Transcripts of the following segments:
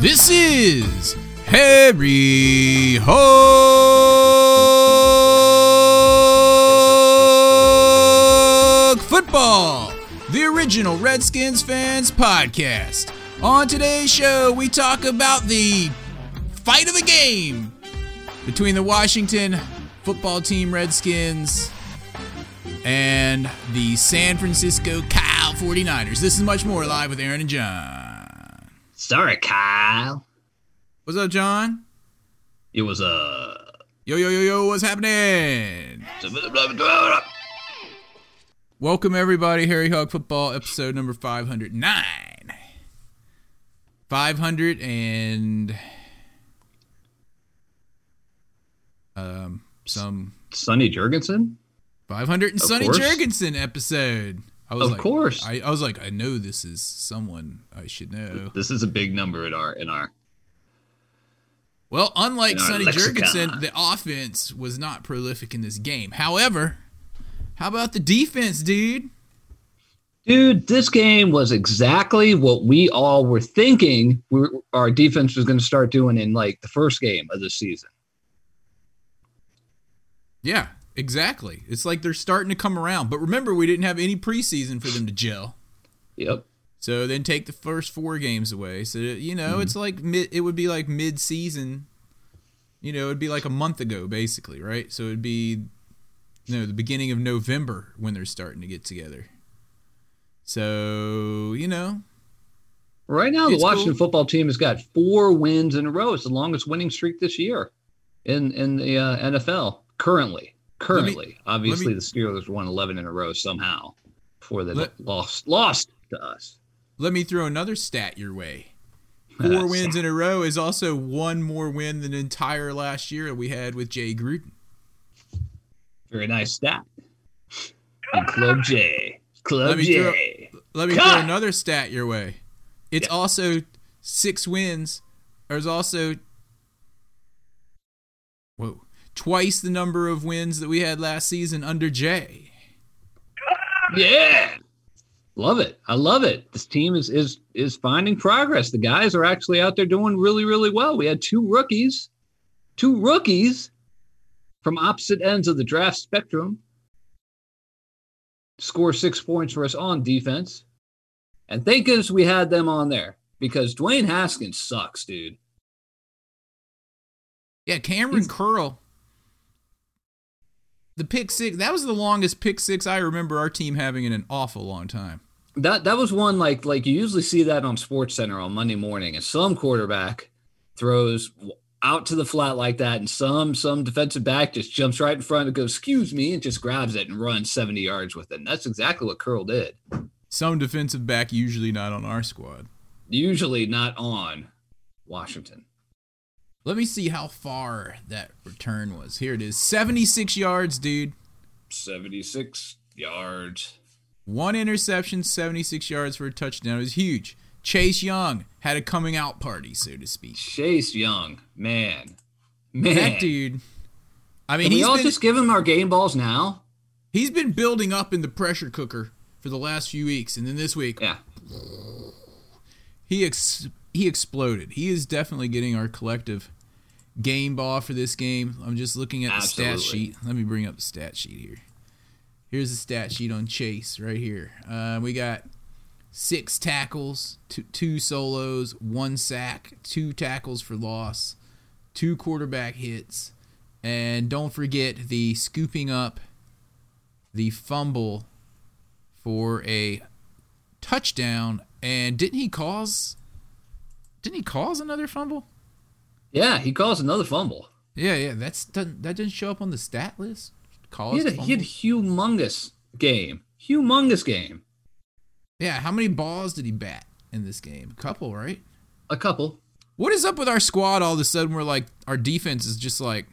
This is Harry Hog original Redskins fans podcast. On today's show, we talk about the fight of the game between the Washington football team Redskins and the San Francisco Kyle 49ers. This is much more live with Aaron and John. Sorry, Kyle. What's up, John? It was uh, a. Yo, yo, yo, yo, what's happening? Welcome, everybody. Harry Hog Football, episode number 509. 500 and. Um, some Sonny Jurgensen? 500 and Of Sonny course. Jurgensen episode. I was Of like, course. I, I was like, I know this is someone I should know. This is a big number in our in our. Well, unlike Sonny. Jurgensen, the offense was not prolific in this game. However, how about the defense, dude? Dude, this game was exactly what we all were thinking we were, our defense was going to start doing in like the first game of the season. Yeah, exactly. It's like they're starting to come around. But remember, we didn't have any preseason for them to gel. Yep. So then take the first four games away. So you know, Mm-hmm. it's like mid. It would be like mid-season. You know, it'd be like a month ago, basically, right? So it'd be, know, the beginning of November when they're starting to get together. So you know, Right now, the Washington cool. football team has got four wins in a row. It's the longest winning streak this year in in the uh, NFL currently. Currently, obviously, me- the Steelers won 11 in a row somehow before they Let- lost lost to us. let me throw another stat your way. Four wins in a row is also one more win than entire last year we had with Jay Gruden. Very nice stat. And Club J. Club Let me J. Let me throw another stat your way. It's Yeah. also six wins. There's also whoa twice the number of wins that we had last season under Jay. Yeah. Love it. I love it. This team is is is finding progress. The guys are actually out there doing really, really well. We had two rookies, two rookies from opposite ends of the draft spectrum score six points for us on defense. And thank goodness we had them on there because Dwayne Haskins sucks, dude. Yeah, Kamren He's- Curl. The pick six. That was the longest pick six I remember our team having in an awful long time. That that was one like like you usually see that on Sports Center on Monday morning, and some quarterback throws out to the flat like that, and some some defensive back just jumps right in front and goes, "Excuse me," and just grabs it and runs seventy yards with it. And that's exactly what Curl did. Some defensive back usually not on our squad. Usually not on Washington. Let me see how far that return was. Here it is 76 yards, dude. Seventy six yards. One interception, 76 yards for a touchdown. It was huge. Chase Young had a coming out party, so to speak. Chase Young, man, man. That dude. I mean, Can we he's all been, just give him our game balls now? he's been building up in the pressure cooker for the last few weeks, and then this week Yeah. he ex- he exploded. He is definitely getting our collective game ball for this game. I'm just looking at the stat sheet. Let me bring up the stat sheet here. Here's the stat sheet on Chase right here. Uh, we got six tackles, two, two solos, one sack, two tackles for loss, two quarterback hits, and don't forget the scooping up the fumble for a touchdown. And didn't he cause? Didn't he cause another fumble? Yeah, he caused another fumble. Yeah, yeah. That's that didn't show up on the stat list. He had, a, he had a humongous game. Humongous game. Yeah, how many balls did he bat in this game? A couple, right? A couple. What is up with our squad all of a sudden we're like our defense is just like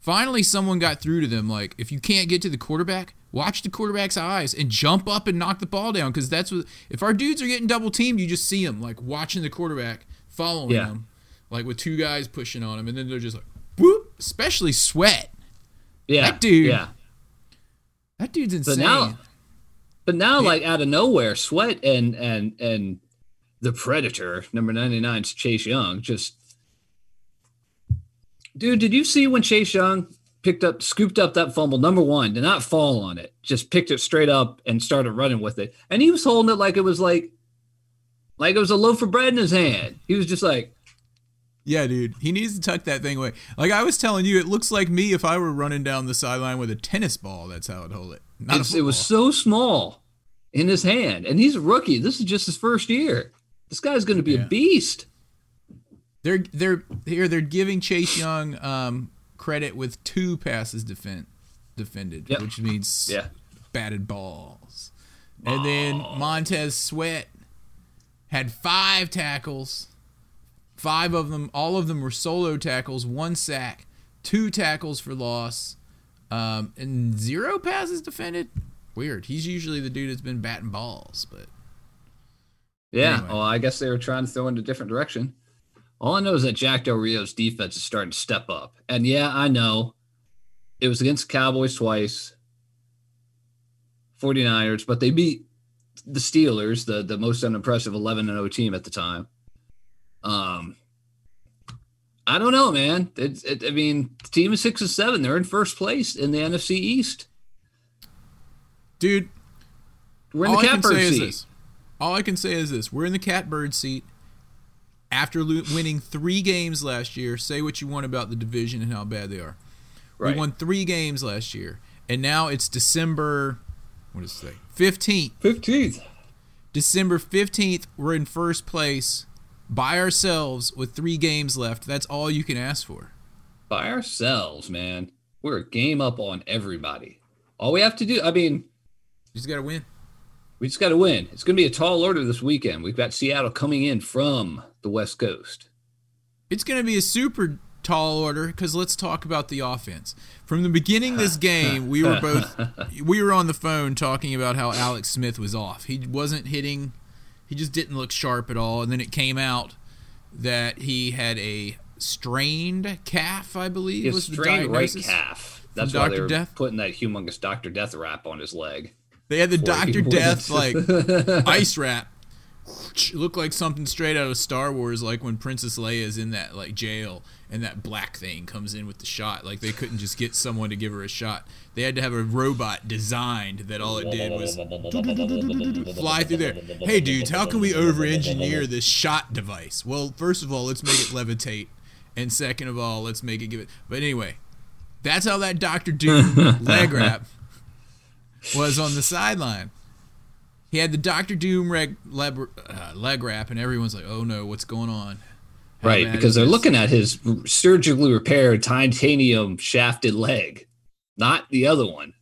finally someone got through to them like if you can't get to the quarterback, Watch the quarterback's eyes and jump up and knock the ball down because that's what. If our dudes are getting double teamed, you just see them like watching the quarterback, following Yeah. them, like with two guys pushing on him, and then they're just like, whoop. Especially Sweat. Yeah, That dude- Yeah, That dude's but insane. now, but now, like out of nowhere, Sweat and and and the Predator, number 99's Chase Young, just dude. Did you see when Chase Young picked up, scooped up that fumble? Number one, did not fall on it, just picked it straight up and started running with it, and he was holding it like it was like, like it was a loaf of bread in his hand. He was just like, Yeah, dude. He needs to tuck that thing away. Like I was telling you, it looks like me if I were running down the sideline with a tennis ball. That's how I'd hold it. Not a it's, it was so small in his hand, and he's a rookie. This is just his first year. This guy's going to be Yeah. a beast. They're they're here. They're giving Chase Young um, credit with two passes defend, defended, Yep. which means batted balls. And then Montez Sweat had five tackles. Five of them, all of them were solo tackles, one sack, two tackles for loss, um, and zero passes defended. Weird. He's usually the dude that's been batting balls, but Yeah. Anyway. Well, I guess they were trying to throw in a different direction. All I know is that Jack Del Rio's defense is starting to step up. And yeah, I know it was against the Cowboys twice, 49ers, but they beat the Steelers, the, the most unimpressive 11 0 team at the time. Um, I don't know, man. It's, it, I mean, the team is six and seven. They're in first place in the NFC East. dude, We're in all the I can catbird say is seat. this. All I can say is this: we're in the catbird seat after lo- winning three games last year. Say what you want about the division and how bad they are. Right. We won three games last year, and now it's December. What does it? Fifteenth. 15th. December fifteenth. We're in first place by ourselves with three games left. That's all you can ask for. by ourselves, man. We're a game up on everybody. All we have to do, I mean, You just gotta win. we just got to win. It's going to be a tall order this weekend. We've got Seattle coming in from the West Coast. It's going to be a super tall order because let's talk about the offense. From the beginning of this game, we were both we were on the phone talking about how Alex Smith was off. He wasn't hitting. He just didn't look sharp at all. And then it came out that he had a strained calf, I believe His was the right calf. That's why Dr. they were Death? putting that humongous Doctor Death wrap on his leg. They had the Doctor. Death like ice wrap. It looked like something straight out of Star Wars, like when Princess Leia is in that like jail and that black thing comes in with the shot. Like they couldn't just get someone to give her a shot. They had to have a robot designed that all it did was fly through there. Hey dudes, how can we over engineer this shot device? Well, first of all, let's make it levitate. And second of all, let's make it give it but anyway, that's how that Doctor Doom leg wrap was on the sideline. He had the Doctor Doom reg, leg, uh, leg wrap, and everyone's like, "Oh no, what's going on?" How right, because they're this? looking at his surgically repaired titanium shafted leg, not the other one.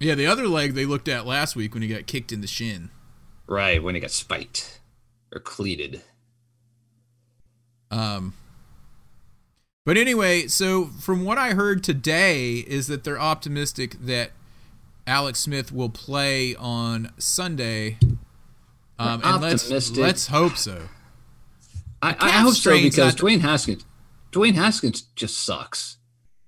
Yeah, the other leg they looked at last week when he got kicked in the shin. Right, when he got spiked or cleated. Um, but anyway, so from what I heard today is that they're optimistic that Alex Smith will play on Sunday. Um, and let's let's hope so. I, I hope so because not Dwayne Haskins, Dwayne Haskins just sucks.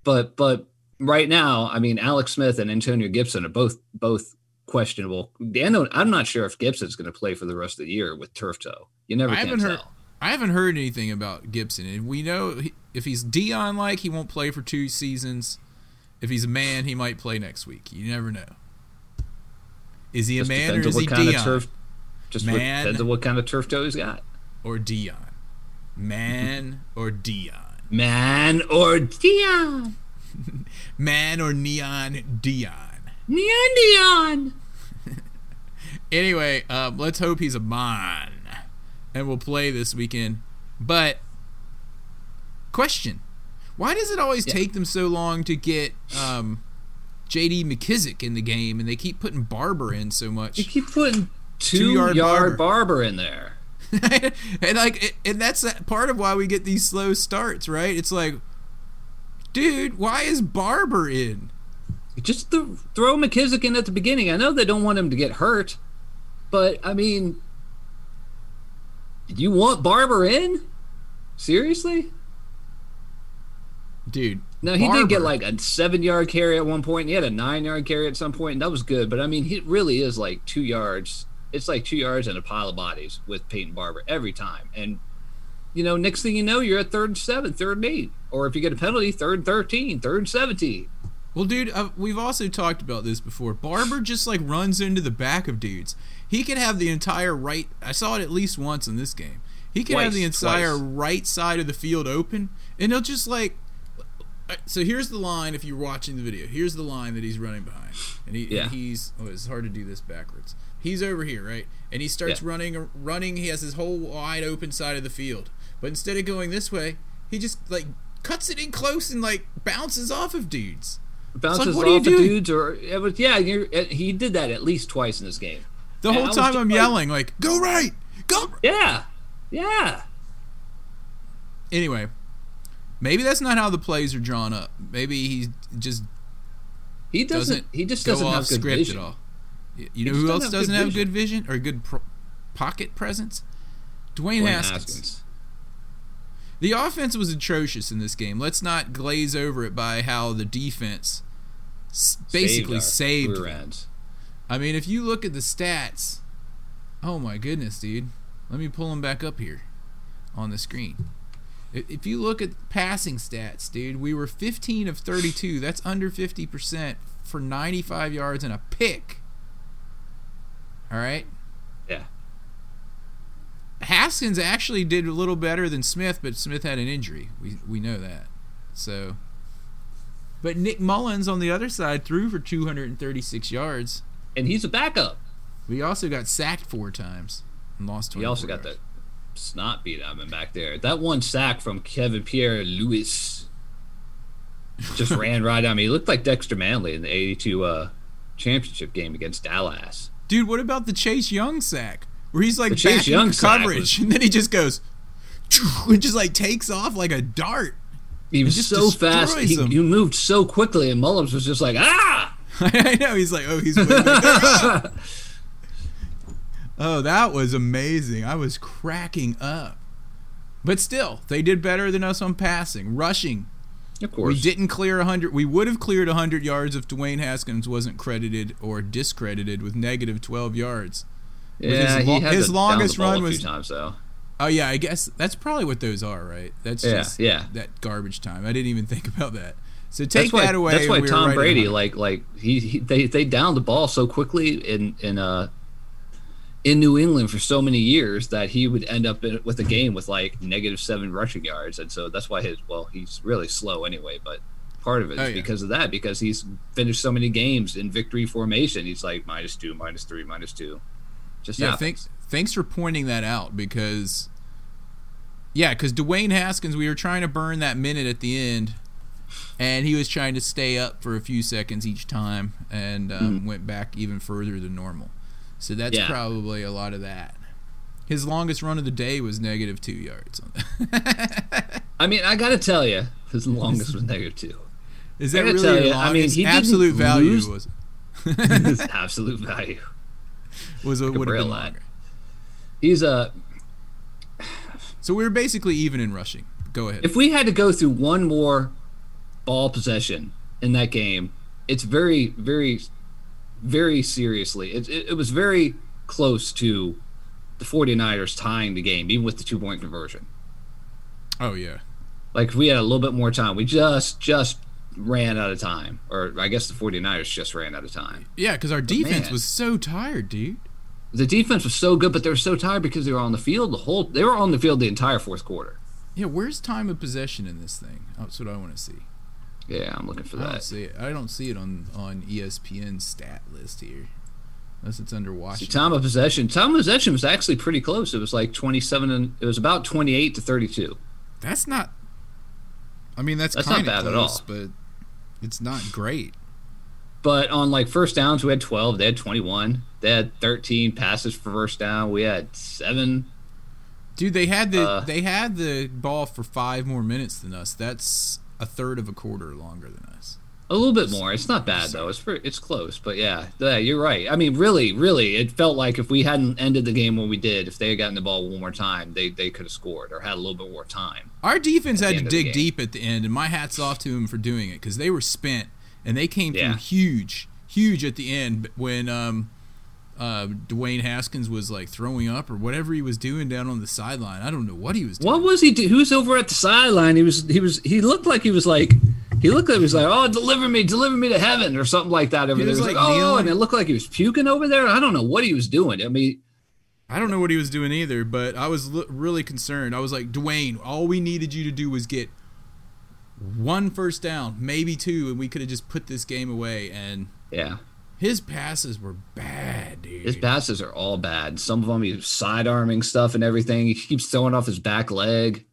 But but right now, I mean, Alex Smith and Antonio Gibson are both both questionable. Dan, I'm not sure if Gibson's going to play for the rest of the year with turf toe. You never I can haven't tell. heard. I haven't heard anything about Gibson, and we know he, if he's Deion like, he won't play for two seasons. If he's a man, he might play next week. You never know. Is he a Just man or is he Deion turf. Just Man. depends on what kind of turf toe he's got. or Deion? Man or Deion? Man or Deion, Man or neon Deion? Neon Deion. Anyway, um, let's hope he's a man and will play this weekend. But question: Why does it always Yeah. take them so long to get um, J.D. McKissic in the game, and they keep putting Barber in so much? You keep putting two, Two-yard yard, barber. barber in there. and like, and that's part of why we get these slow starts, right? It's like, dude, why is Barber in? Just th- throw McKissic in at the beginning. I know they don't want him to get hurt, but I mean, you want Barber in? Seriously? Dude. No, he did get like a seven yard carry at one point. And he had a nine yard carry at some point, and that was good. But I mean, he really is like two yards. It's like two yards and a pile of bodies with Peyton Barber every time. And you know, next thing you know, you're at third and seven, third and eight, or if you get a penalty, third and 13, third and seventeen. Well, dude, uh, we've also talked about this before. Barber just like runs into the back of dudes. He could have the entire right. I saw it at least once in this game. He could have the entire twice. right side of the field open, and he'll just like. So here's the line. If you're watching the video, here's the line that he's running behind, and he Yeah. and he's. Oh, it's hard to do this backwards. He's over here, right? And he starts Yeah. running, running. He has his whole wide open side of the field, but instead of going this way, he just like cuts it in close and like bounces off of dudes. Bounces what off of dudes, or was, yeah, you're, uh, he did that at least twice in this game. The And whole time I'm like- yelling like, "Go right, go!" Yeah, yeah. Anyway, maybe that's not how the plays are drawn up. Maybe he just He doesn't. doesn't. he just doesn't have good script vision. at all. You know who else have doesn't good have good vision or good pro- pocket presence? Dwayne, Dwayne Haskins. Haskins. The offense was atrocious in this game. Let's not glaze over it by how the defense basically saved. them. I mean, if you look at the stats, oh my goodness, dude. Let me pull them back up here on the screen. If you look at passing stats, dude, we were 15 of 32. That's under 50% for 95 yards and a pick. All right? Yeah. Haskins actually did a little better than Smith, but Smith had an injury. We we know that. So but Nick Mullens on the other side threw for 236 yards. And he's a backup. We also got sacked four times and lost 24 He also got yards. that snot beat him back there. That one sack from Kevin Pierre-Louis just ran right on me. He looked like Dexter Manley in the 82 uh, championship game against Dallas. Dude, what about the Chase Young sack? Where he's like The Chase Young coverage was- and then he just goes and just like takes off like a dart. He was so fast. He, he moved so quickly, and Mullens was just like, ah! I know he's like, oh, he's way back there. Oh, that was amazing. I was cracking up. But still, they did better than us on passing. Rushing, Of course. we didn't clear 100. We would have cleared 100 yards if Dwayne Haskins wasn't credited or discredited with negative 12 yards. Yeah, his he had his longest run a was- times though. Oh yeah, I guess that's probably what those are, right? That's Yeah, just yeah. that garbage time. I didn't even think about that. So take That's why, that away. That's why we Tom right Brady, like, like he, he they they downed the ball so quickly in in uh in New England for so many years that he would end up in, with a game with like negative seven rushing yards, and so that's why his well he's really slow anyway, but part of it is Oh, yeah. because of that because he's finished so many games in victory formation. He's like minus two, minus three, minus two. Just Yeah, happens. thanks thanks for pointing that out because yeah, because Dwayne Haskins, we were trying to burn that minute at the end, and he was trying to stay up for a few seconds each time, and um, went back even further than normal. So that's. Yeah. probably a lot of that. His longest run of the day was negative two yards. I mean, I gotta tell you, his longest was negative two. Is that really tell you, I mean, he absolute value lose- was His absolute value. was it would have been longer. He's a So we were basically even in rushing. Go ahead. if we had to go through one more ball possession in that game, it's very, very, very seriously. It, it, it was very close to the 49ers tying the game, even with the two point conversion. oh yeah. Like we had a little bit more time, we just just ran out of time, or I guess the 49ers just ran out of time. Yeah, because our defense man. was so tired, dude. The defense was so good, but they were so tired because they were on the field the whole. They were on the field the entire fourth quarter. Yeah, where's time of possession in this thing? That's what I want to see. Yeah, I'm looking for I don't that. see it. I don't see it on on E ESPN's stat list here, unless it's under See, Washington. time of possession. Time of possession was actually pretty close. It was like 27 and it was about 28 to 32. That's not. I mean, that's, That's not kind of bad at close, all. but it's not great. But on like first downs, we had 12. They had 21. They had 13 passes for first down. We had seven. Dude, they had the Uh, they had the ball for five more minutes than us. That's a third of a quarter longer than us. A little bit more. It's not bad though. It's pretty, it's close, but yeah, yeah, you're right. I mean, really, really, it felt like if we hadn't ended the game when we did, if they had gotten the ball one more time, they they could have scored or had a little bit more time. Our defense had to end of the dig deep at the end, and my hat's off to them for doing it because they were spent and they came Yeah. through huge, huge at the end when um, uh, Dwayne Haskins was like throwing up or whatever he was doing down on the sideline. I don't know what he was doing. What was he? Do- Who was over at the sideline? He was he was he looked like he was like he looked like he was like oh deliver me deliver me to heaven or something like that. Over He there. was, He was like, like, oh, and it looked like he was puking over there. I don't know what he was doing. I mean, I don't know what he was doing either, but I was really concerned. I was like, Dwayne, all we needed you to do was get one first down, maybe two, and we could have just put this game away. And yeah. His passes were bad, dude. His passes are all bad. Some of them he's side arming stuff and everything. He keeps throwing off his back leg.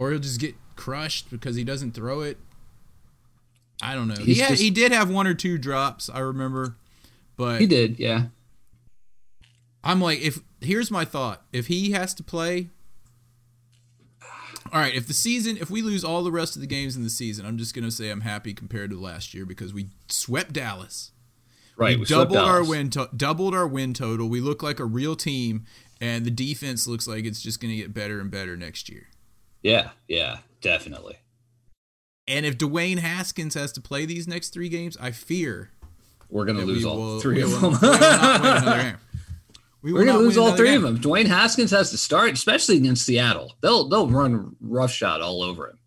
or he'll just get crushed because he doesn't throw it. I don't know. He had, just- he did have one or two drops, I remember, but He did, yeah. I'm like, if here's my thought: if he has to play, all right. If the season, if we lose all the rest of the games in the season, I'm just gonna say I'm happy compared to last year because we swept Dallas. Right. we, we doubled our win, to- doubled our win total. We look like a real team, and the defense looks like it's just gonna get better and better next year. Yeah, yeah, definitely. And if Dwayne Haskins has to play these next three games, I fear We're gonna lose all will- three of them. we will not win another game. We will We're gonna lose all three game. of them. Dwayne Haskins has to start, especially against Seattle. They'll they'll run roughshod all over him.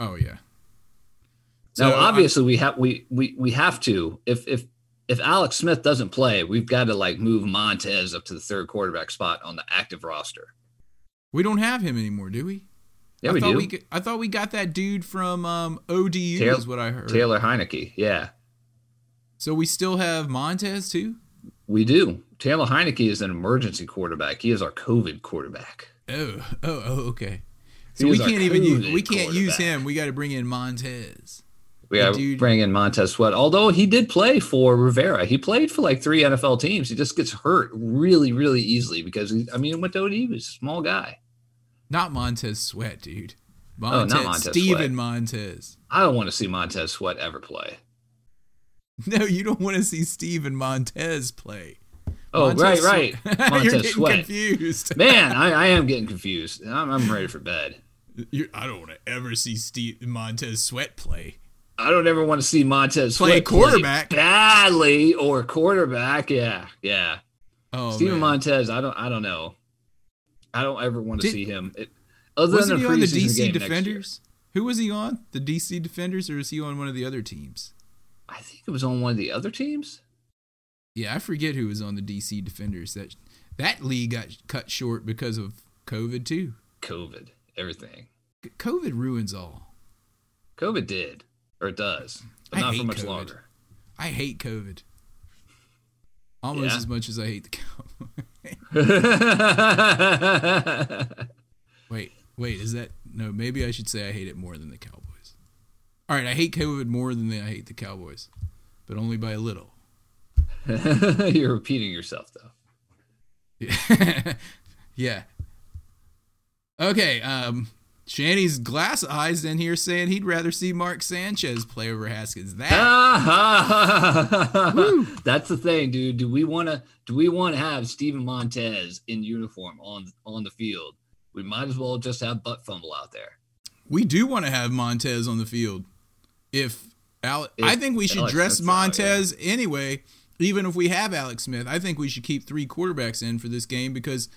Oh yeah. now, So, I- obviously, we have we we we have to if if if Alex Smith doesn't play, we've got to like move Montez up to the third quarterback spot on the active roster. we don't have him anymore, do we? Yeah, I we thought do. We, I thought we got that dude from um, ODU, Taylor- is what I heard. Taylor Heinicke, yeah, So we still have Montez too. we do. Taylor Heinicke is an emergency quarterback. He is our COVID quarterback. Oh, oh, oh, okay. So He we can't even use, we can't use him. We got to bring in Montez. We got to bring in Montez Sweat. Although he did play for Rivera, he played for like three NFL teams. He just gets hurt really, really easily because he, I mean, to ODU. He was a small guy. Not Montez Sweat, dude. Oh, not Montez, Montez Steven Sweat. Montez. I don't want to see Montez Sweat ever play. No, you don't want to see Steven Montez play. Oh, Montez right, Sweat- right. You're Montez getting Sweat. confused. Man, I, I am getting confused. I'm, I'm ready for bed. You're, I don't want to ever see Steve Montez Sweat play. I don't ever want to see Montez Play quarterback. badly or quarterback. Yeah, yeah. Oh, Steven man. Montez, I don't, I don't know. I don't ever want to Did- see him. It, other Wasn't than he on the DC game next year. Defenders? Who was he on? The DC Defenders, or is he on one of the other teams? I think it was on one of the other teams. Yeah, I forget who was on the DC Defenders. That that league got cut short because of COVID too. COVID, everything. COVID ruins all. COVID did, or it does, but I not for much COVID. longer. I hate COVID. Almost Yeah? as much as I hate the Cowboys. Wait, wait, is that no? Maybe I should say I hate it more than the Cowboys. All right, I hate COVID more than I hate the Cowboys, but only by a little. You're repeating yourself though. Yeah. yeah. Okay. Um, Shanny's glass eyes in here saying he'd rather see Mark Sanchez play over Haskins. That That's the thing, dude. Do we want to? Do we want to have Steven Montez in uniform on on the field? We might as well just have butt fumble out there. we do want to have Montez on the field. If Al- If I think we should Alex dress Smith's out, Montez anyway. Even if we have Alex Smith, I think we should keep three quarterbacks in for this game because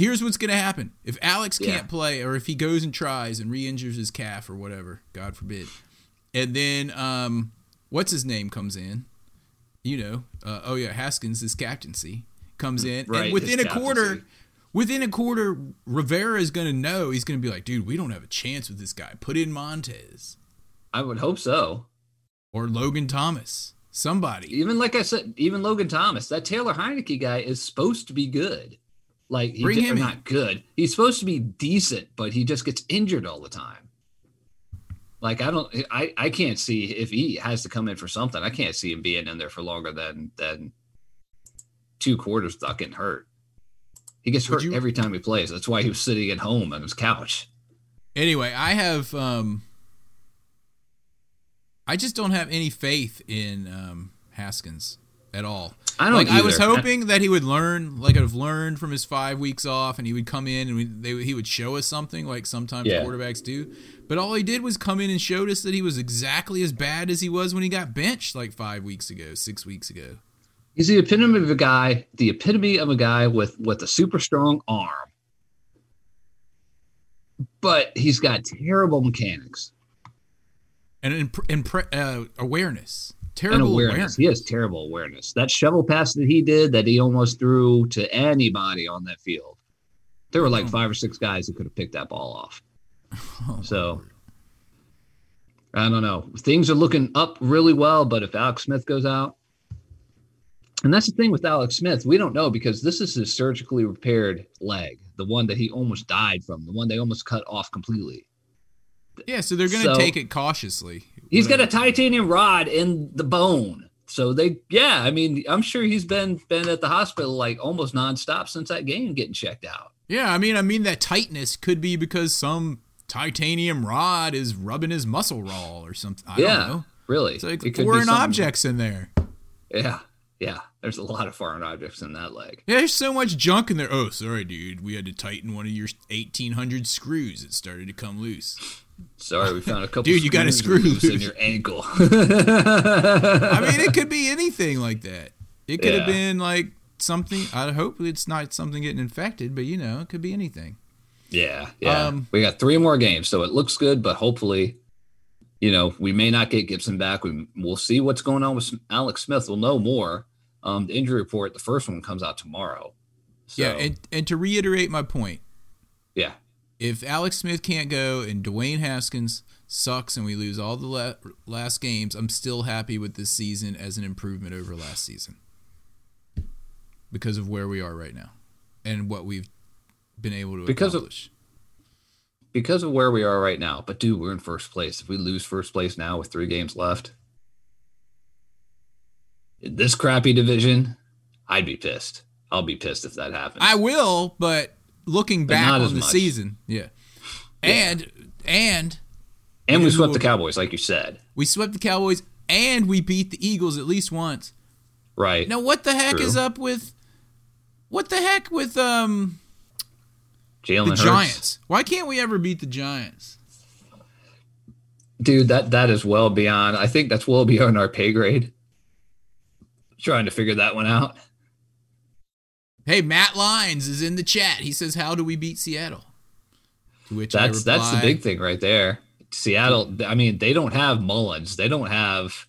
here's what's going to happen. If Alex can't play or if he goes and tries and re-injures his calf or whatever, God forbid. And then um what's his name comes in? You know, uh, oh yeah, Haskins his captaincy comes in Right, and within a quarter within a quarter Rivera is going to know he's going to be like, "Dude, we don't have a chance with this guy. Put in Montez I would hope so. or Logan Thomas. Somebody." Even like I said, even Logan Thomas, that Taylor Heinicke guy is supposed to be good. Like he Bring did, him not good. He's supposed to be decent, but he just gets injured all the time. Like I don't, I, I can't see if he has to come in for something. I can't see him being in there for longer than than two quarters without getting hurt. He gets Would hurt you- every time he plays. That's why he was sitting at home on his couch. Anyway, I have um I just don't have any faith in um, Haskins at all. I don't like. I was hoping that he would learn, like, have learned from his five weeks off, and he would come in and we, they, he would show us something, like sometimes Yeah. quarterbacks do. But all he did was come in and showed us that he was exactly as bad as he was when he got benched like five weeks ago, six weeks ago. He's the epitome of a guy, the epitome of a guy with with a super strong arm. But he's got terrible mechanics And imp- impre- uh, awareness, and terrible awareness. awareness. He has terrible awareness. That shovel pass that he did that he almost threw to anybody on that field. There were like Oh. five or six guys who could have picked that ball off. Oh, So I don't know. Things are looking up really well, but if Alex Smith goes out, and that's the thing with Alex Smith, we don't know because this is his surgically repaired leg, the one that he almost died from, the one they almost cut off completely. yeah, so they're going to So- take it cautiously. He's got a titanium rod in the bone. So they yeah, I mean, I'm sure he's been been at the hospital like almost nonstop since that game getting checked out. Yeah, I mean, I mean that tightness could be because some titanium rod is rubbing his muscle raw or something. I yeah. don't know. Really. It's like It could be foreign objects in there. Yeah. Yeah. There's a lot of foreign objects in that leg. Yeah, there's so much junk in there. Oh, sorry, dude. We had to tighten one of your 1800 screws. It started to come loose. Sorry, we found a couple. Dude, you got a screws screw loose in your ankle. I mean, it could be anything like that. It could have been like something. I hope it's not something getting infected, but you know, it could be anything. yeah, yeah. Um, we got three more games, so it looks good, but hopefully, you know, we may not get Gibson back. We we'll see what's going on with Alex Smith. We'll know more. Um, the injury report, the first one comes out tomorrow. So, Yeah, and, and to reiterate my point, yeah, if Alex Smith can't go and Dwayne Haskins sucks and we lose all the la- last games, I'm still happy with this season as an improvement over last season because of where we are right now and what we've been able to Because of- accomplish. because of where we are right now. But dude, we're in first place. If we lose first place now with three games left, in this crappy division, I'd be pissed. I'll be pissed if that happens. I will, but looking But back on the much. season, yeah. And and and we swept the Cowboys, like you said. we swept the Cowboys and we beat the Eagles at least once. Right. Now what the heck True. is up with what the heck with um Jalen the Hurts. Giants? Why can't we ever beat the Giants? Dude, that that is well beyond. I think that's well beyond our pay grade. Trying to figure that one out. Hey, Matt Lines is in the chat. He says, "How do we beat Seattle?" To which That's that's the big thing right there. Seattle. I mean, they don't have Mullens. They don't have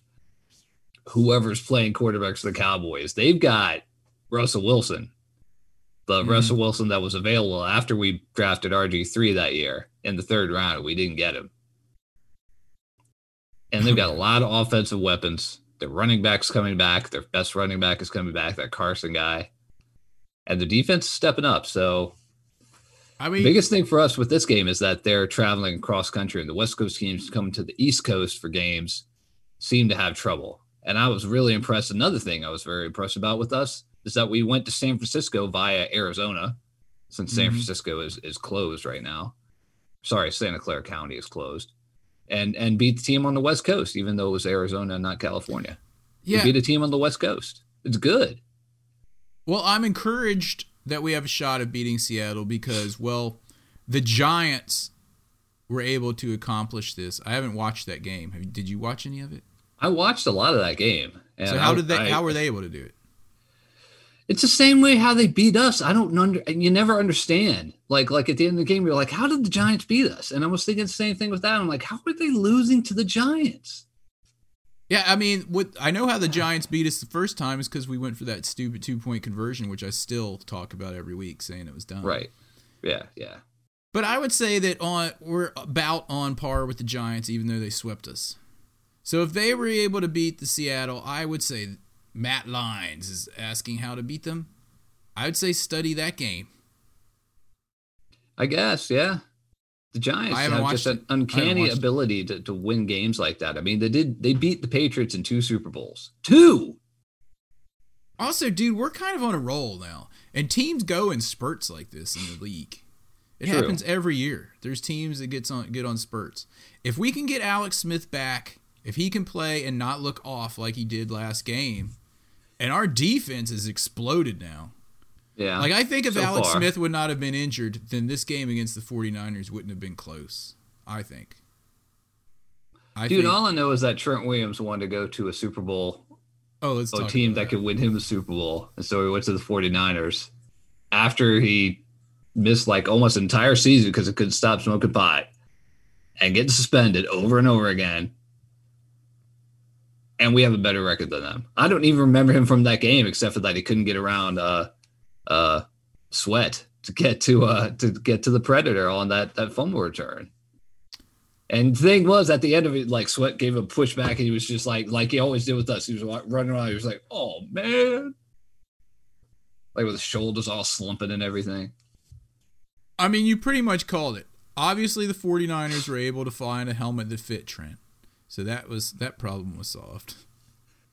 whoever's playing quarterbacks for the Cowboys. They've got Russell Wilson, the Mhm. Russell Wilson that was available after we drafted RG three that year in the third round. We didn't get him, and they've got a lot of offensive weapons. Their running backs coming back. Their best running back is coming back. That Carson guy, and the defense is stepping up. So I mean, the biggest thing for us with this game is that they're traveling across country, and the West Coast teams coming to the East Coast for games seem to have trouble. And I was really impressed. Another thing I was very impressed about with us is that we went to San Francisco via Arizona, since San Mhm. Francisco is is closed right now. Sorry, Santa Clara County is closed, and and beat the team on the West Coast, even though it was Arizona not California. yeah. We beat a team on the West Coast. It's good. Well, I'm encouraged that we have a shot of beating Seattle because, well, the Giants were able to accomplish this. I haven't watched that game. Have did you watch any of it? I watched a lot of that game. So how I- did they? I- how were they able to do it? It's the same way how they beat us. I don't under, you never understand. Like like at the end of the game, you're like, how did the Giants beat us? And I was thinking the same thing with that. I'm like, how are they losing to the Giants? Yeah, I mean, what I know how the Giants beat us the first time is because we went for that stupid two point conversion, which I still talk about every week, saying it was dumb. Right. Yeah. Yeah. But I would say that on we're about on par with the Giants, even though they swept us. So if they were able to beat the Seattle, I would say Matt Lines is asking how to beat them. I would say study that game. I guess. Yeah. The Giants I haven't just an it. I haven't uncanny ability to, to win games like that. I mean, they did. They beat the Patriots in two Super Bowls. Two. Also, dude, we're kind of on a roll now, and teams go in spurts like this in the league. It True. happens every year. There's teams that gets on get on spurts. If we can get Alex Smith back if he can play and not look off like he did last game, and our defense has exploded now. Yeah. Like I think if so Alex far. Smith would not have been injured, then this game against the 49ers wouldn't have been close. I think. I Dude, think, all I know is that Trent Williams wanted to go to a Super Bowl, oh, let's a team that could win him a Super Bowl. And so he went to the 49ers after he missed like almost an entire season because he couldn't stop smoking pot and getting suspended over and over again. And we have a better record than them. I don't even remember him from that game except for that he couldn't get around uh uh sweat to get to uh to get to the predator on that that fumble return. And the thing was, at the end of it, like Sweat gave a pushback, and he was just like, like he always did with us. He was wa- running around. He was like, "Oh man," like with his shoulders all slumping and everything. I mean, you pretty much called it. Obviously, the 49ers were able to find a helmet that fit Trent. So that was that problem was solved.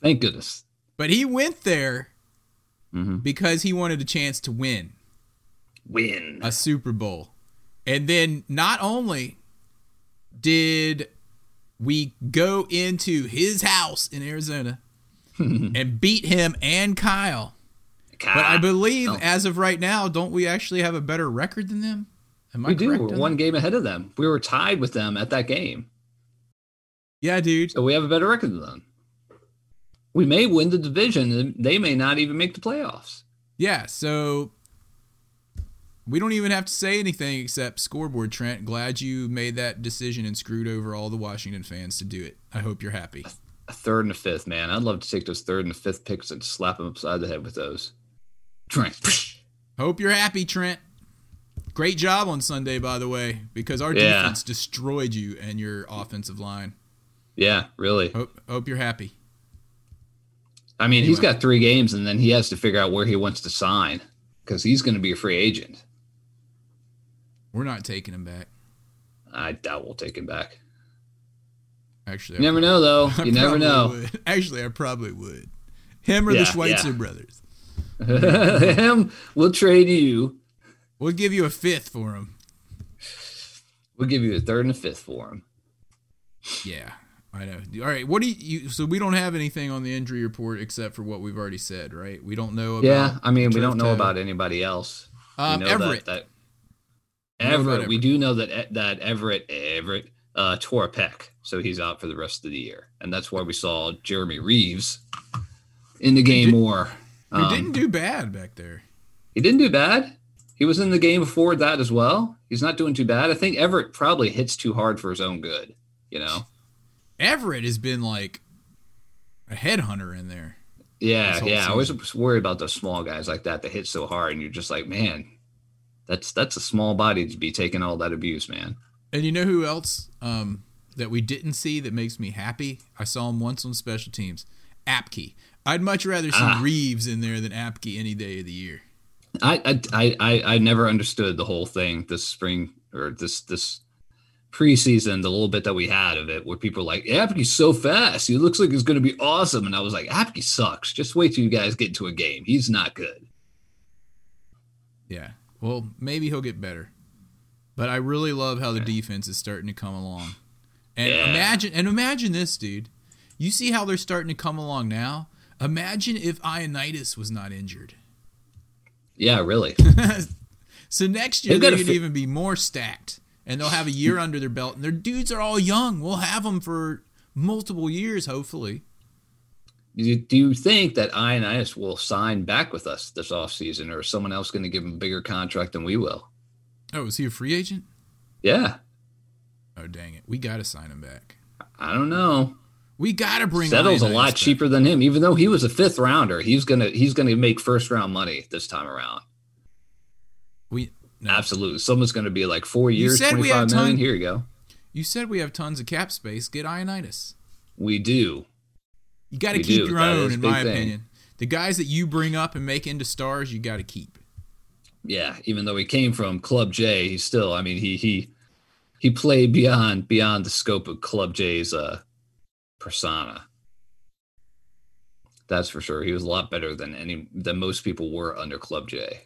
Thank goodness. But he went there Mhm. because he wanted a chance to win Win. a Super Bowl. And then not only did we go into his house in Arizona and beat him and Kyle, but I believe Oh. as of right now, don't we actually have a better record than them? Am I we do. We're on one that? game ahead of them. We were tied with them at that game, Yeah, dude. so we have a better record than them. We may win the division, and they may not even make the playoffs. Yeah, so we don't even have to say anything except scoreboard, Trent. Glad you made that decision and screwed over all the Washington fans to do it. I hope you're happy. A third and a fifth, man. I'd love to take those third and fifth picks and slap them upside the head with those. Trent. Hope you're happy, Trent. Great job on Sunday, by the way, because our Yeah. defense destroyed you and your offensive line. Yeah, really. Hope hope you're happy. I mean, he's got three games, and then he has to figure out where he wants to sign because he's going to be a free agent. We're not taking him back. I doubt we'll take him back. Actually, You never know, though. I You never probably know. would. Actually, I probably would. Him or Yeah, the Schweitzer yeah. brothers. him, we'll trade you. We'll give you a fifth for him. We'll give you a third and a fifth for him. Yeah, I know. All right, what do you, you? So we don't have anything on the injury report except for what we've already said, right? We don't know about. Yeah, I mean, we don't know toe. about anybody else. Um, Everett. That, that Everett, we do know that that Everett Everett uh, tore a pec, so he's out for the rest of the year, and that's why we saw Jeremy Reaves in the game did- more. Um, didn't do bad back there? He didn't do bad. He was in the game before that as well. He's not doing too bad. I think Everett probably hits too hard for his own good. You know? Everett has been like a headhunter in there. Yeah, yeah. I always worry about those small guys like that that hit so hard, and you're just like, man, that's that's a small body to be taking all that abuse, man. And you know who else um, that we didn't see that makes me happy? I saw him once on special teams. Apke. I'd much rather see Ah. Reaves in there than Apke any day of the year. I, I I I I never understood the whole thing this spring or this this preseason, the little bit that we had of it, where people were like, Apke's so fast. He looks like he's going to be awesome. And I was like, Apke sucks. Just wait till you guys get into a game. He's not good. Yeah. Well, maybe he'll get better. But I really love how the defense is starting to come along. And Yeah. imagine and imagine this, dude. You see how they're starting to come along now? Imagine if Ioannidis was not injured. Yeah, really. So next year going to fi- even be more stacked. And they'll have a year under their belt. And their dudes are all young. We'll have them for multiple years, hopefully. Do you, do you think that Ioannidis will sign back with us this offseason, or is someone else going to give him a bigger contract than we will? Oh, is he a free agent? Yeah, Oh, dang it. We got to sign him back. I don't know. We got to bring Settle's a lot back. cheaper than him, even though he was a fifth rounder. He's gonna he's gonna make first round money this time around. We no. Absolutely, someone's gonna be like four years, said we have million. ton- Here you go. You said we have tons of cap space. Get Ioannidis. We do. You got to keep do. your That own, in my thing. opinion. The guys that you bring up and make into stars, you got to keep. Yeah, even though he came from Club J, he's still. I mean, he he he played beyond beyond the scope of Club J's uh, persona. That's for sure. He was a lot better than any than most people were under Club J.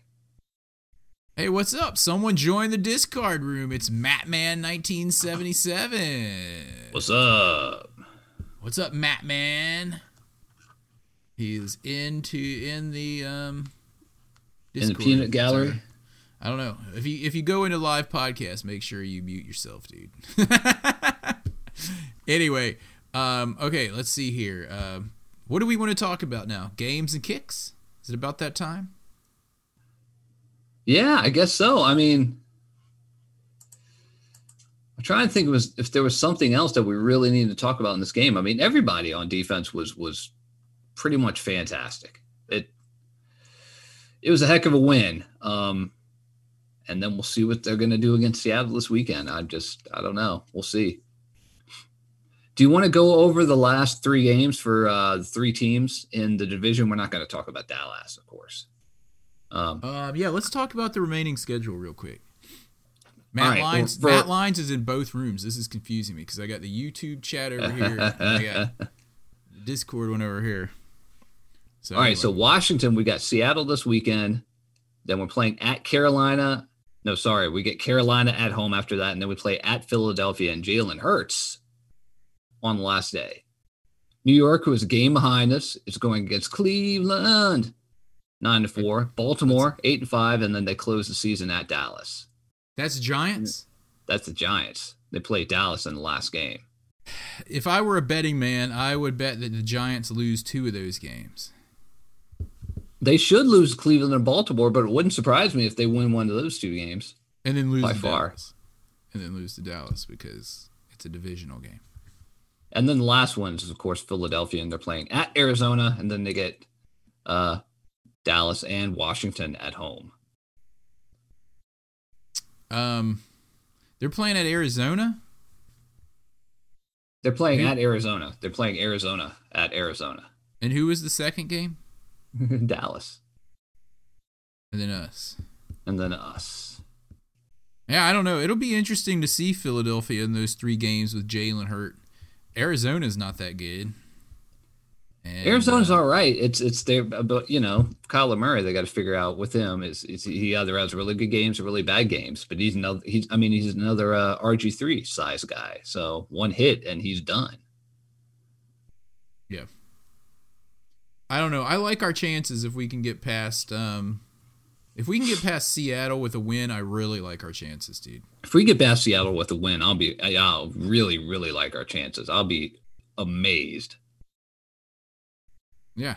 Hey, what's up? Someone joined the Discord room. It's Matman1977. What's up? What's up, Matt Man? He's into in the um In the peanut gallery. Sorry. I don't know. If you if you go into live podcast, make sure you mute yourself, dude. anyway, um, okay, let's see here. Um, what do we want to talk about now? Games and kicks? Is it about that time? Yeah, I guess so. I mean, I'm trying to think was if there was something else that we really needed to talk about in this game. I mean, everybody on defense was was pretty much fantastic. It it was a heck of a win. Um, and then we'll see what they're going to do against Seattle this weekend. I just I don't know. We'll see. Do you want to go over the last three games for uh, three teams in the division? We're not going to talk about Dallas, of course. Um, Um, yeah, let's talk about the remaining schedule real quick. Matt right, Lines. for- Matt Lines is in both rooms. This is confusing me because I got the YouTube chat over here. I got the Discord one over here. So All right, anyway. so Washington, we got Seattle this weekend. Then we're playing at Carolina. No, sorry, we get Carolina at home after that, and then we play at Philadelphia and Jalen Hurts on the last day. New York, who is a game behind us, is going against Cleveland, nine to four. Baltimore, eight and five, and then they close the season at Dallas. that's Giants. That's the Giants. They play Dallas in the last game. If I were a betting man, I would bet that the Giants lose two of those games. They should lose Cleveland and Baltimore, but it wouldn't surprise me if they win one of those two games. and then lose By far. Dallas. and then lose to Dallas because it's a divisional game. And then the last one is, of course, Philadelphia, and they're playing at Arizona, and then they get uh, Dallas and Washington at home. Um, they're playing at Arizona. They're playing Who- at Arizona. They're playing Arizona at Arizona. And who was the second game? Dallas. And then us. And then us. Yeah, I don't know. It'll be interesting to see Philadelphia in those three games with Jalen Hurt. Arizona's not that good. And, Arizona's uh, all right. It's it's their but you know Kyler Murray. They got to figure out with him is, is he either has really good games or really bad games. But he's another. He's I mean he's another uh, RG three size guy. So one hit and he's done. Yeah. I don't know. I like our chances if we can get past um if we can get past Seattle with a win, I really like our chances, dude. If we get past Seattle with a win, I'll be I'll really really like our chances. I'll be amazed. Yeah.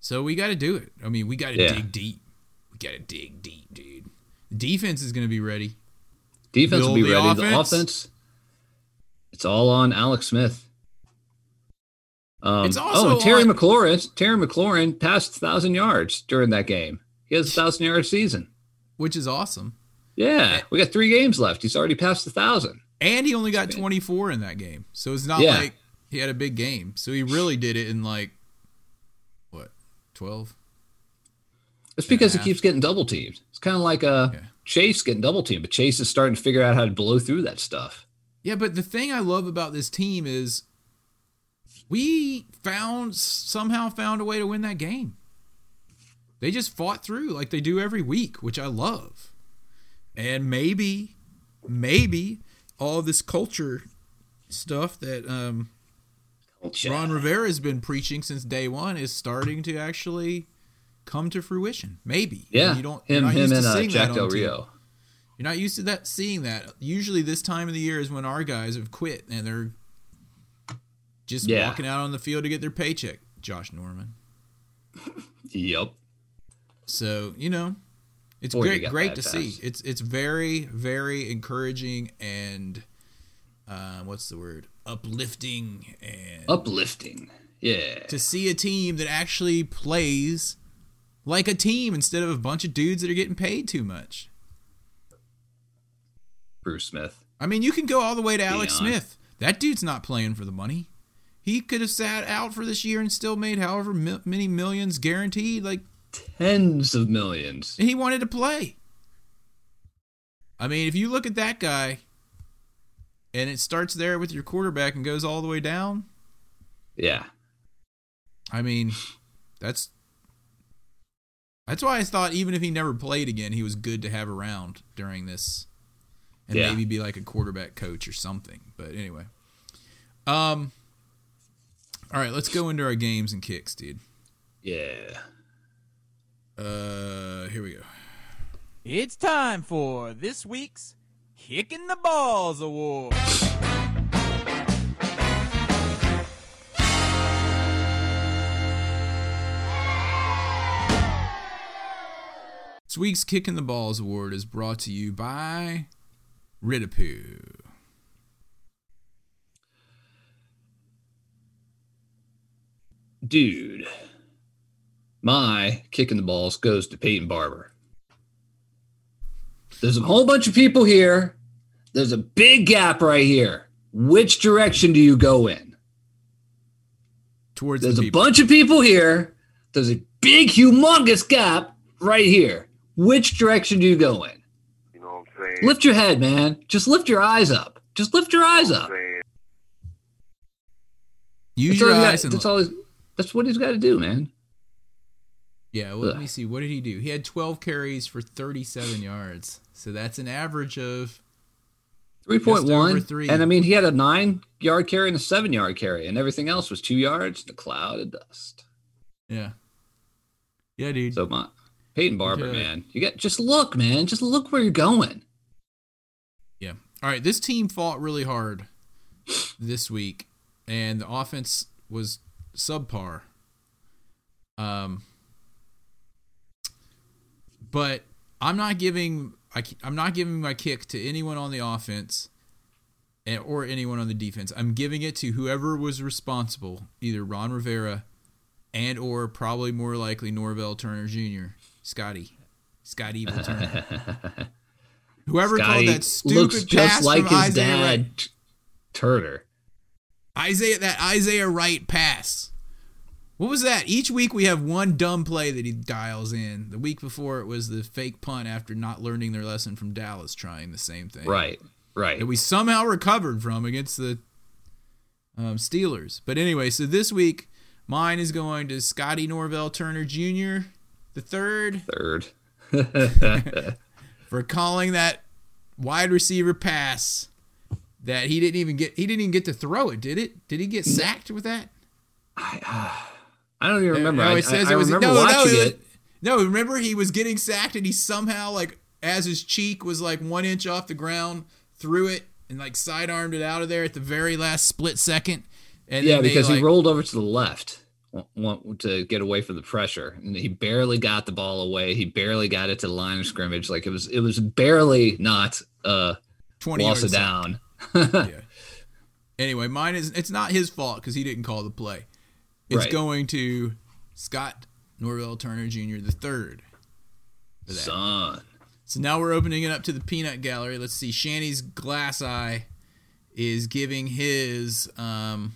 So we got to do it. I mean, we got to Yeah. dig deep. We got to dig deep, dude. Defense is going to be ready. Defense will be the ready. The offense. offense, it's all on Alex Smith. Um, It's also oh, Terry on- McLaurin. Terry McLaurin passed thousand yards during that game. He has a thousand yard season. which is awesome. Yeah, we got three games left. He's already passed a thousand. And he only got 24 in that game. So it's not Yeah. like he had a big game. So he really did it in like? 12? It's because he keeps getting double teamed. It's kind of like uh, Yeah. Chase getting double teamed, but Chase is starting to figure out how to blow through that stuff. Yeah, but the thing I love about this team is we found somehow found a way to win that game. They just fought through like they do every week, which I love. And maybe maybe all this culture stuff that um Ron Rivera has been preaching since day one is starting to actually come to fruition. Maybe. Yeah, you don't. you're him, not him, used to and uh, Jack that Del on TV. Rio. You're not used to that seeing that. Usually this time of the year is when our guys have quit and they're just Yeah. walking out on the field to get their paycheck. Josh Norman. Yep. So, you know, it's Boy, great great to see. It's it's very very encouraging and uh, what's the word? Uplifting and Uplifting. Yeah. to see a team that actually plays like a team instead of a bunch of dudes that are getting paid too much. Bruce Smith. I mean, you can go all the way to Alex. Smith. That dude's not playing for the money. He could have sat out for this year and still made however many millions guaranteed. Like Tens of millions. And he wanted to play. I mean, if you look at that guy, and it starts there with your quarterback and goes all the way down. Yeah. I mean, that's that's why I thought even if he never played again, he was good to have around during this, and Yeah. maybe be like a quarterback coach or something. But anyway, um, All right, let's go into our games and kicks, dude. Yeah. Uh, here we go. It's time for this week's Kicking the Balls Award. This week's Kicking the Balls Award is brought to you by Ridapoo. Dude, my kicking the balls goes to Peyton Barber. There's a whole bunch of people here. There's a big gap right here. Which direction do you go in? Towards There's the a bunch of people here. There's a big, humongous gap right here. Which direction do you go in? You know what I'm saying? Lift your head, man. Just lift your eyes up. Just lift your eyes up. Use That's your he's got- eyes and that's, look. all he's- that's what he's got to do, man. Yeah, well, let me see. What did he do? He had 12 carries for 37 yards. So that's an average of Three point Just over one, three. and I mean he had a nine yard carry and a seven yard carry, and everything else was two yards. The cloud of dust. yeah. Yeah, dude. So my Peyton Barber, man, you got just look, man, just look where you're going. Yeah. All right. This team fought really hard this week, and the offense was subpar. Um, but I'm not giving I, am not giving my kick to anyone on the offense or anyone on the defense. I'm giving it to whoever was responsible, either Ron Rivera and or probably more likely Norvell Turner Jr. Scotty, Scotty Evil Turner. Whoever Scotty called that stupid looks just pass like from his Isaiah dad, Wright. Turner. Isaiah that Isaiah Wright pass. What was that? Each week we have one dumb play that he dials in. The week before it was the fake punt after not learning their lesson from Dallas trying the same thing. Right, right. That we somehow recovered from against the um, Steelers. But anyway, so this week mine is going to Scotty Norvell Turner Jr. the third Third. for calling that wide receiver pass that he didn't even get he didn't even get to throw it, did it? Did he get sacked with that? I don't even remember. No, I, it says I, I it was remember no, no, watching it it. No, remember he was getting sacked and he somehow like as his cheek was like one inch off the ground, threw it and like sidearmed it out of there at the very last split second. And Yeah, then they, because he rolled over to the left to get away from the pressure, and he barely got the ball away. He barely got it to the line of scrimmage. Like it was, it was barely not uh, 20 loss of yards down. yeah. Anyway, mine is it's not his fault because he didn't call the play. It's Right. going to Scott Norvell Turner Jr. the third. Son. So now we're opening it up to the peanut gallery. Let's see. Shanny's glass eye is giving his um,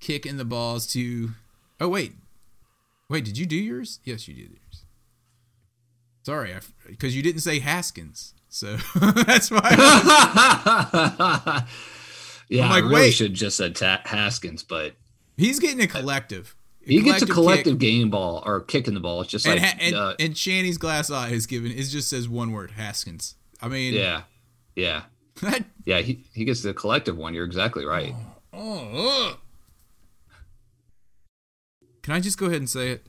kick in the balls to. Oh wait, wait. Did you do yours? Yes, you did yours. Sorry, because you didn't say Haskins, so that's why. yeah, I'm I like, really wait. should have just said Haskins, but He's getting a collective. he gets a kick. collective game ball or kicking the ball. It's just And, like, and, uh, and Shanny's glass eye is given. It just says one word: Haskins. I mean, yeah, yeah, yeah. He he gets the collective one. You're exactly right. Oh, ugh. Can I just go ahead and say it?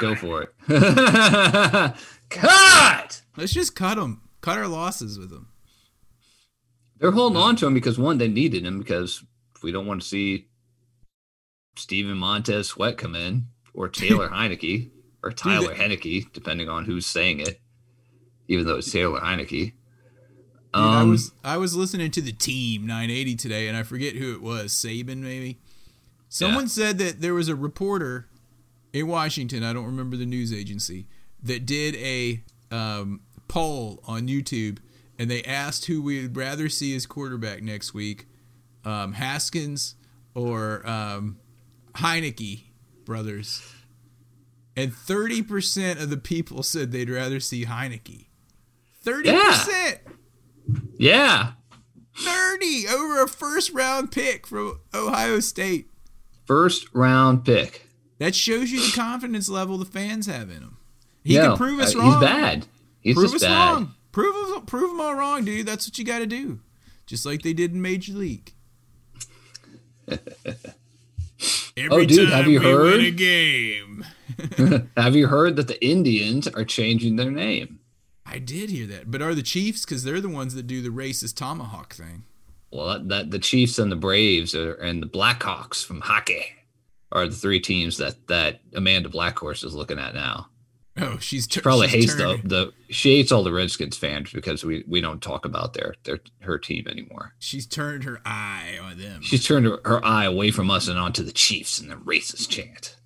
Go for it. Cut. Let's just cut them. Cut our losses with them. They're holding on to him because one, they needed him because we don't want to see Steven Montez Sweat come in or Taylor Heinicke or Tyler Heinicke, depending on who's saying it. Even though it's Taylor Heinicke. Dude, I Um, was I was listening to the team 980 today, and I forget who it was. Saban maybe. Someone Yeah. said that there was a reporter in Washington. I don't remember the news agency that did a um, poll on YouTube, and they asked who we'd rather see as quarterback next week, um, Haskins or um, Heinicke brothers. And 30% of the people said they'd rather see Heinicke. 30%. yeah. 30 over a first round pick from Ohio State. First round pick. That shows you the confidence level the fans have in him. He Yeah, can prove us uh, wrong. He's bad. He's prove just us bad. wrong. Prove us, prove them all wrong, dude. That's what you got to do. Just like they did in Major League. Oh, Every Oh, dude, have you heard? a game. Have you heard that the Indians are changing their name? I did hear that, but are the Chiefs? Because they're the ones that do the racist tomahawk thing. Well, that, that the Chiefs and the Braves are, and the Blackhawks from hockey are the three teams that that Amanda Blackhorse is looking at now. Oh, she's She probably she's hates the, the she hates all the Redskins fans because we we don't talk about their their her team anymore. She's turned her eye on them. She's turned her, her eye away from us and onto the Chiefs and the racist chant.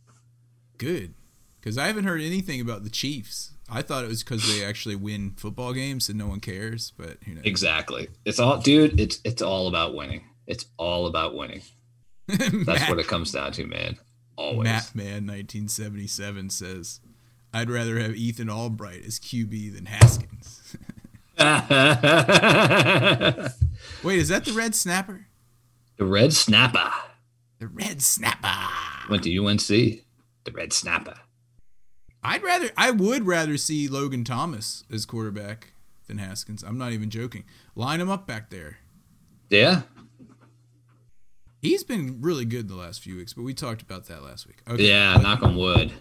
good because I haven't heard anything about the Chiefs. I thought it was because they actually win football games and no one cares, but who knows? Exactly. It's all, dude. It's it's all about winning. It's all about winning. That's Matt, what it comes down to, man. Always. Matt Man 1977 says, "I'd rather have Ethan Albright as QB than Haskins." Wait, is that the Red Snapper? The red Snapper The Red Snapper. went to UNC. The Red Snapper. I'd rather, I would rather see Logan Thomas as quarterback than Haskins. I'm not even joking. Line him up back there. Yeah. He's been really good the last few weeks, but we talked about that last week. Okay. Yeah. Knock on wood.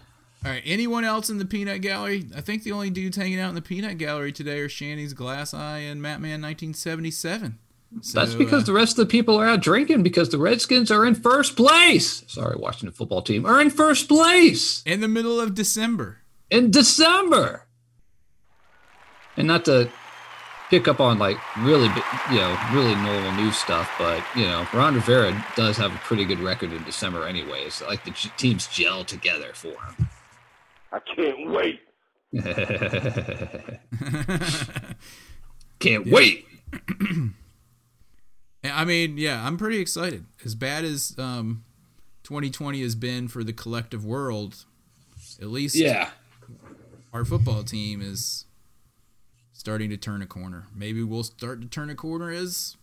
All right. Anyone else in the peanut gallery? I think the only dudes hanging out in the peanut gallery today are Shanny's Glass Eye and Matman 1977. So, That's because uh, the rest of the people are out drinking because the Redskins are in first place. Sorry, Washington football team are in first place in the middle of December. in December. And not to pick up on like really, you know, really normal news stuff, but you know, Ron Rivera does have a pretty good record in December, anyways. Like the teams gel together for him. I can't wait. Can't wait. I mean, yeah, I'm pretty excited. As bad as um, 2020 has been for the collective world, at least Yeah. our football team is starting to turn a corner. Maybe we'll start to turn a corner as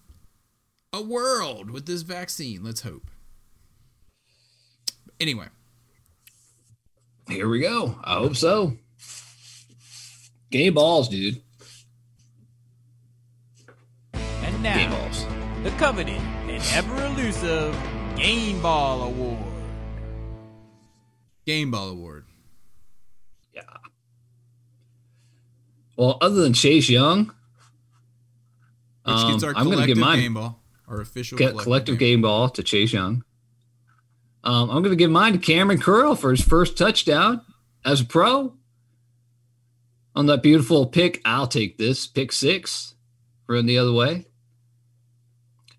a world with this vaccine. Let's hope. Anyway, Here we go. I hope so. Game balls, dude. And Game now, balls. the coveted and ever elusive Game Ball Award. Game Ball Award. Yeah. Well, other than Chase Young, Which um, gets our I'm going to collective give mine game ball. Our official get collective game ball to Chase Young. Um, I'm going to give mine to Kamren Curl for his first touchdown as a pro on that beautiful pick. I'll take this pick six, run the other way.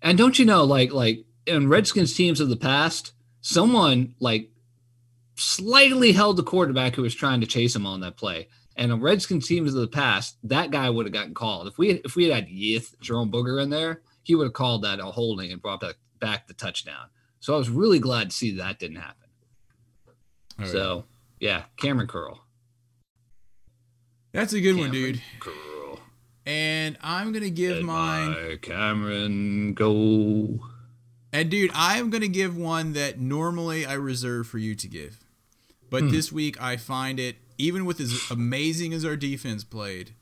And don't you know, like like in Redskins teams of the past, someone like slightly held the quarterback who was trying to chase him on that play. And in Redskins teams of the past, that guy would have gotten called. If we had, if we had had Yith, Jerome Booger in there, he would have called that a holding and brought back, back the touchdown. So I was really glad to see that didn't happen. Oh, so yeah, Kamren Curl. That's a good one, dude. Curl. And I'm gonna give mine. Goodbye, Kamren, go. And dude, I'm gonna give one that normally I reserve for you to give, but Hmm. this week I find it even with as amazing as our defense played,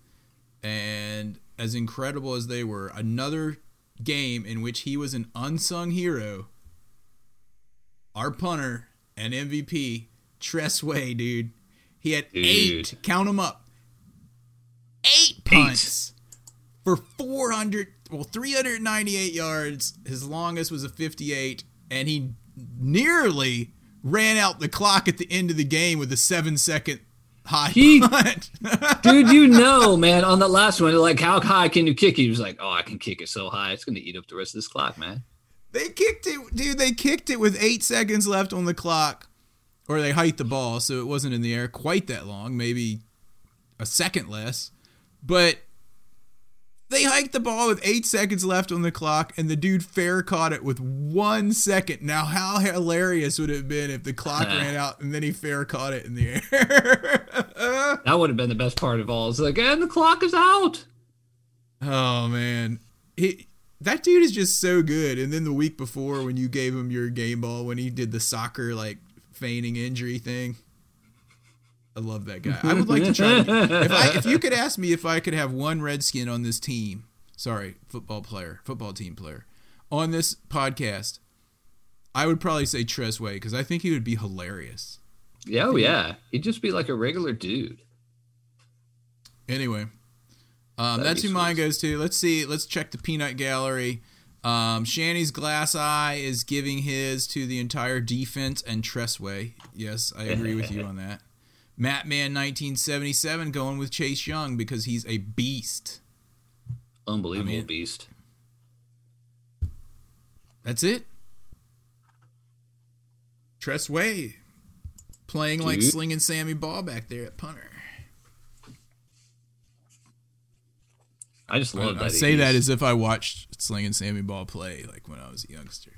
and as incredible as they were, another game in which he was an unsung hero. Our punter and MVP, Tress Way, dude. He had eight, count them up, eight punts for 400 well 398 yards his longest was a 58 and he nearly ran out the clock at the end of the game with a seven second high He- punt Dude, you know, man, on the last one, like, how high can you kick it? He was like, oh, I can kick it so high. It's going to eat up the rest of this clock, man. They kicked it dude they kicked it with eight seconds left on the clock or they hiked the ball so it wasn't in the air quite that long maybe a second less but they hiked the ball with eight seconds left on the clock, and the dude fair caught it with one second. Now, how hilarious would it have been if the clock ran out and then he fair caught it in the air? That would have been the best part of all. It's like, and the clock is out. oh man, he that dude is just so good. And then the week before, when you gave him your game ball, when he did the soccer like feigning injury thing. I love that guy. I would like to try. if, I, if you could ask me if I could have one Redskin on this team, sorry, football player, football team player, on this podcast, I would probably say Tress Way because I think he would be hilarious. Yeah, oh yeah. He'd just be like a regular dude. Anyway, um, That'd that's who mine goes to. Let's see. Let's check the peanut gallery. Um, Shanny's glass eye is giving his to the entire defense and Tress Way. Yes, I agree with you on that. Mattman 1977 going with Chase Young because he's a beast. Unbelievable I mean- beast. That's it. Tress Way playing like slinging Sammy Baugh back there at punter. I just love I that. say that as if I watched slinging Sammy Baugh play like when I was a youngster.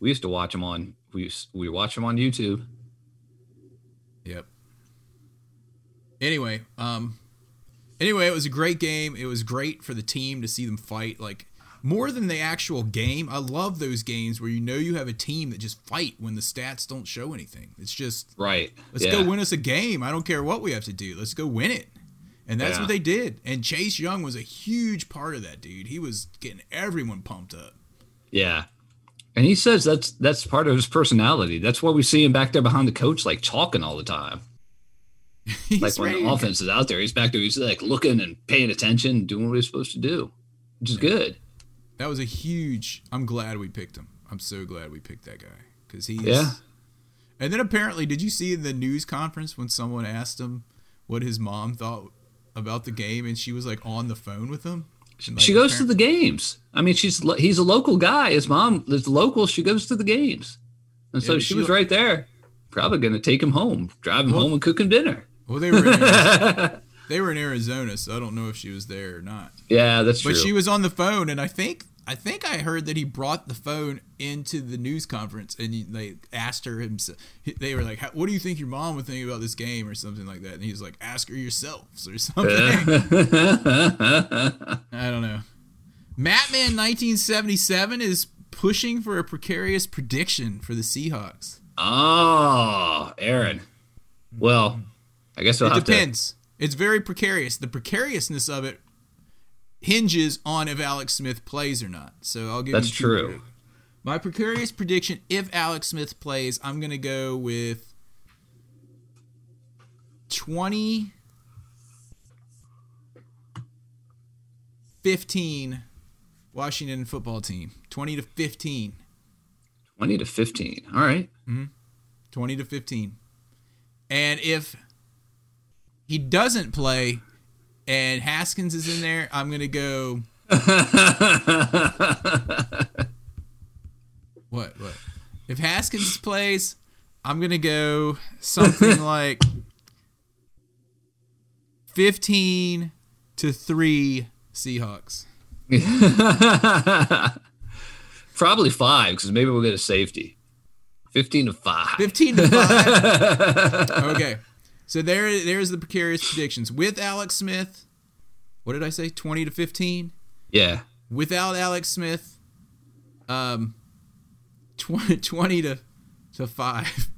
we used to watch him on we used, we watch him on YouTube. Yep. Anyway, um anyway, it was a great game. It was great for the team to see them fight like more than the actual game. I love those games where you know you have a team that just fight when the stats don't show anything. It's just Right. let's yeah. go win us a game. I don't care what we have to do. Let's go win it. And that's Yeah. what they did. And Chase Young was a huge part of that, dude. He was getting everyone pumped up. Yeah. And he says that's that's part of his personality. That's why we see him back there behind the coach, like talking all the time. Like when the offense is out there, he's back there. He's like looking and paying attention, doing what he's supposed to do, which is good. That was a huge. I'm glad we picked him. I'm so glad we picked that guy because he's. Yeah. And then apparently, did you see in the news conference when someone asked him what his mom thought about the game, and she was like on the phone with him? And, like, she goes to the games. I mean, she's lo- he's a local guy. His mom is local. She goes to the games, and so she she- was right there. Probably to take him home, drive him Well- home, and cook him dinner. Well, they were in Arizona, they were in Arizona, so I don't know if she was there or not. Yeah, that's But true. But she was on the phone, and I think I think I heard that he brought the phone into the news conference, and he, they asked her himself. They were like, "What do you think your mom would think about this game?" or something like that. And he was like, "Ask her yourselves" or something. I don't know. Mattman 1977 is pushing for a precarious prediction for the Seahawks. oh, Aaron. Well, I guess we'll It depends. It's very precarious. The precariousness of it hinges on if Alex Smith plays or not. So I'll give That's true. predict- My precarious prediction: if Alex Smith plays, I'm going to go with twenty fifteen Washington football team. Twenty to fifteen. twenty to fifteen. All right. Mm-hmm. 20 to 15. And if he doesn't play and Haskins is in there, I'm going to go. what? What? If Haskins plays, I'm going to go something like 15 to 3 Seahawks. Probably five because maybe we'll get a safety. Fifteen to five. 15 to 5. okay. So there there's the precarious predictions. With Alex Smith, what did I say? 20 to 15. Yeah. Without Alex Smith, um 20, 20 to to 5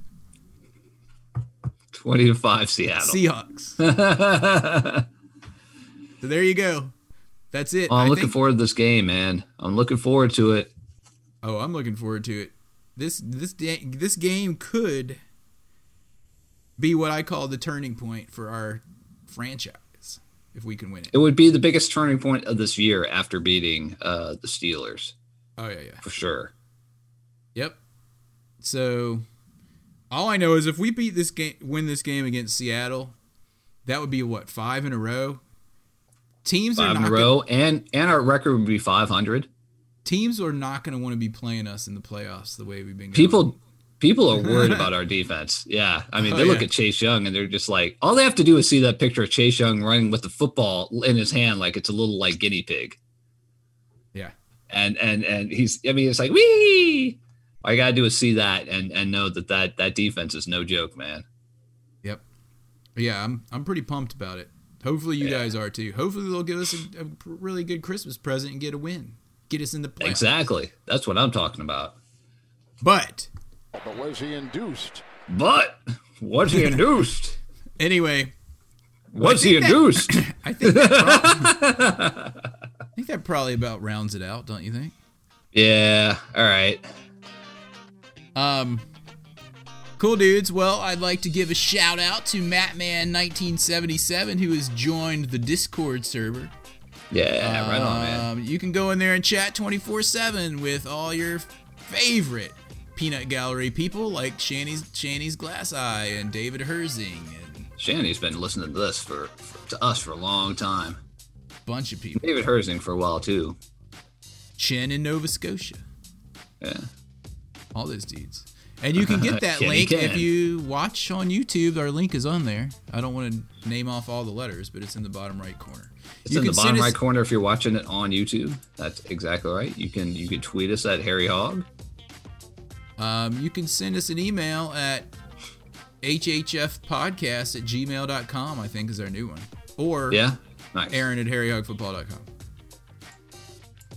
Twenty to five. Seattle. Seahawks. so there you go. That's it. Oh, I'm I looking think- forward to this game, man. I'm looking forward to it. Oh, I'm looking forward to it. This this this game could be what I call the turning point for our franchise if we can win it. It would be the biggest turning point of this year after beating uh, the Steelers Oh yeah, yeah. for sure. Yep. So all I know is if we beat this game win this game against Seattle, that would be what, 5 in a row? Teams are Five in a row, and and our record would be 500. teams are not going to want to be playing us in the playoffs the way we've been going. People are worried about our defense. Yeah, I mean Oh, they look yeah. at Chase Young and they're just like, all they have to do is see that picture of Chase Young running with the football in his hand like it's a little like guinea pig. Yeah. and and and he's I mean it's like wee. All I gotta do is see that and and know that that that defense is no joke, man. Yep. Yeah, I'm I'm pretty pumped about it. Hopefully you Yeah. guys are too. Hopefully they'll give us a, a really good Christmas present and get a win. Get us in the playoffs. Exactly, that's what I'm talking about. But But was he induced? But was he induced? anyway, was he think that- induced? I think that probably, I think that probably about rounds it out, don't you think? yeah. All right. Um, cool dudes. Well, I'd like to give a shout out to Mattman1977 who has joined the Discord server. Yeah, right on, man. Um, you can go in there and chat 24 7 with all your favorite peanut gallery people like Shanny's Shanny's Glass Eye and David Herzing and Shanny's been listening to this for, for to us for a long time. a bunch of people. David Herzing for a while too. Chin in Nova Scotia. Yeah. All those dudes. And you can get that link if you watch on YouTube. Our link is on there. I don't want to name off all the letters, but it's in the bottom right corner. It's You in the bottom us- right corner if you're watching it on YouTube. That's exactly right. You can you can tweet us at Harry Hog. Um, you can send us an email at hhfpodcast at gmail.com, I think is our new one. Or Yeah. Nice. Aaron at harryhogfootball.com.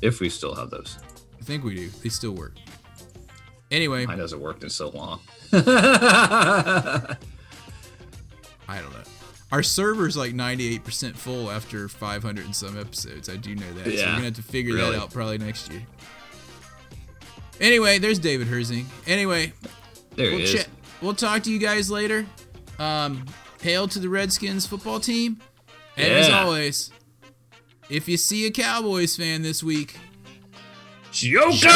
If we still have those. I think we do. They still work. Anyway, Mine hasn't worked in so long. I don't know. Our server's like 98% full after 500 and some episodes. I do know that. So we're going to have to figure really. that out probably next year. Anyway, there's David Herzing. Anyway, There we'll, he is. chat- we'll talk to you guys later. Um, hail to the Redskins football team. And as always, if you see a Cowboys fan this week, Joker!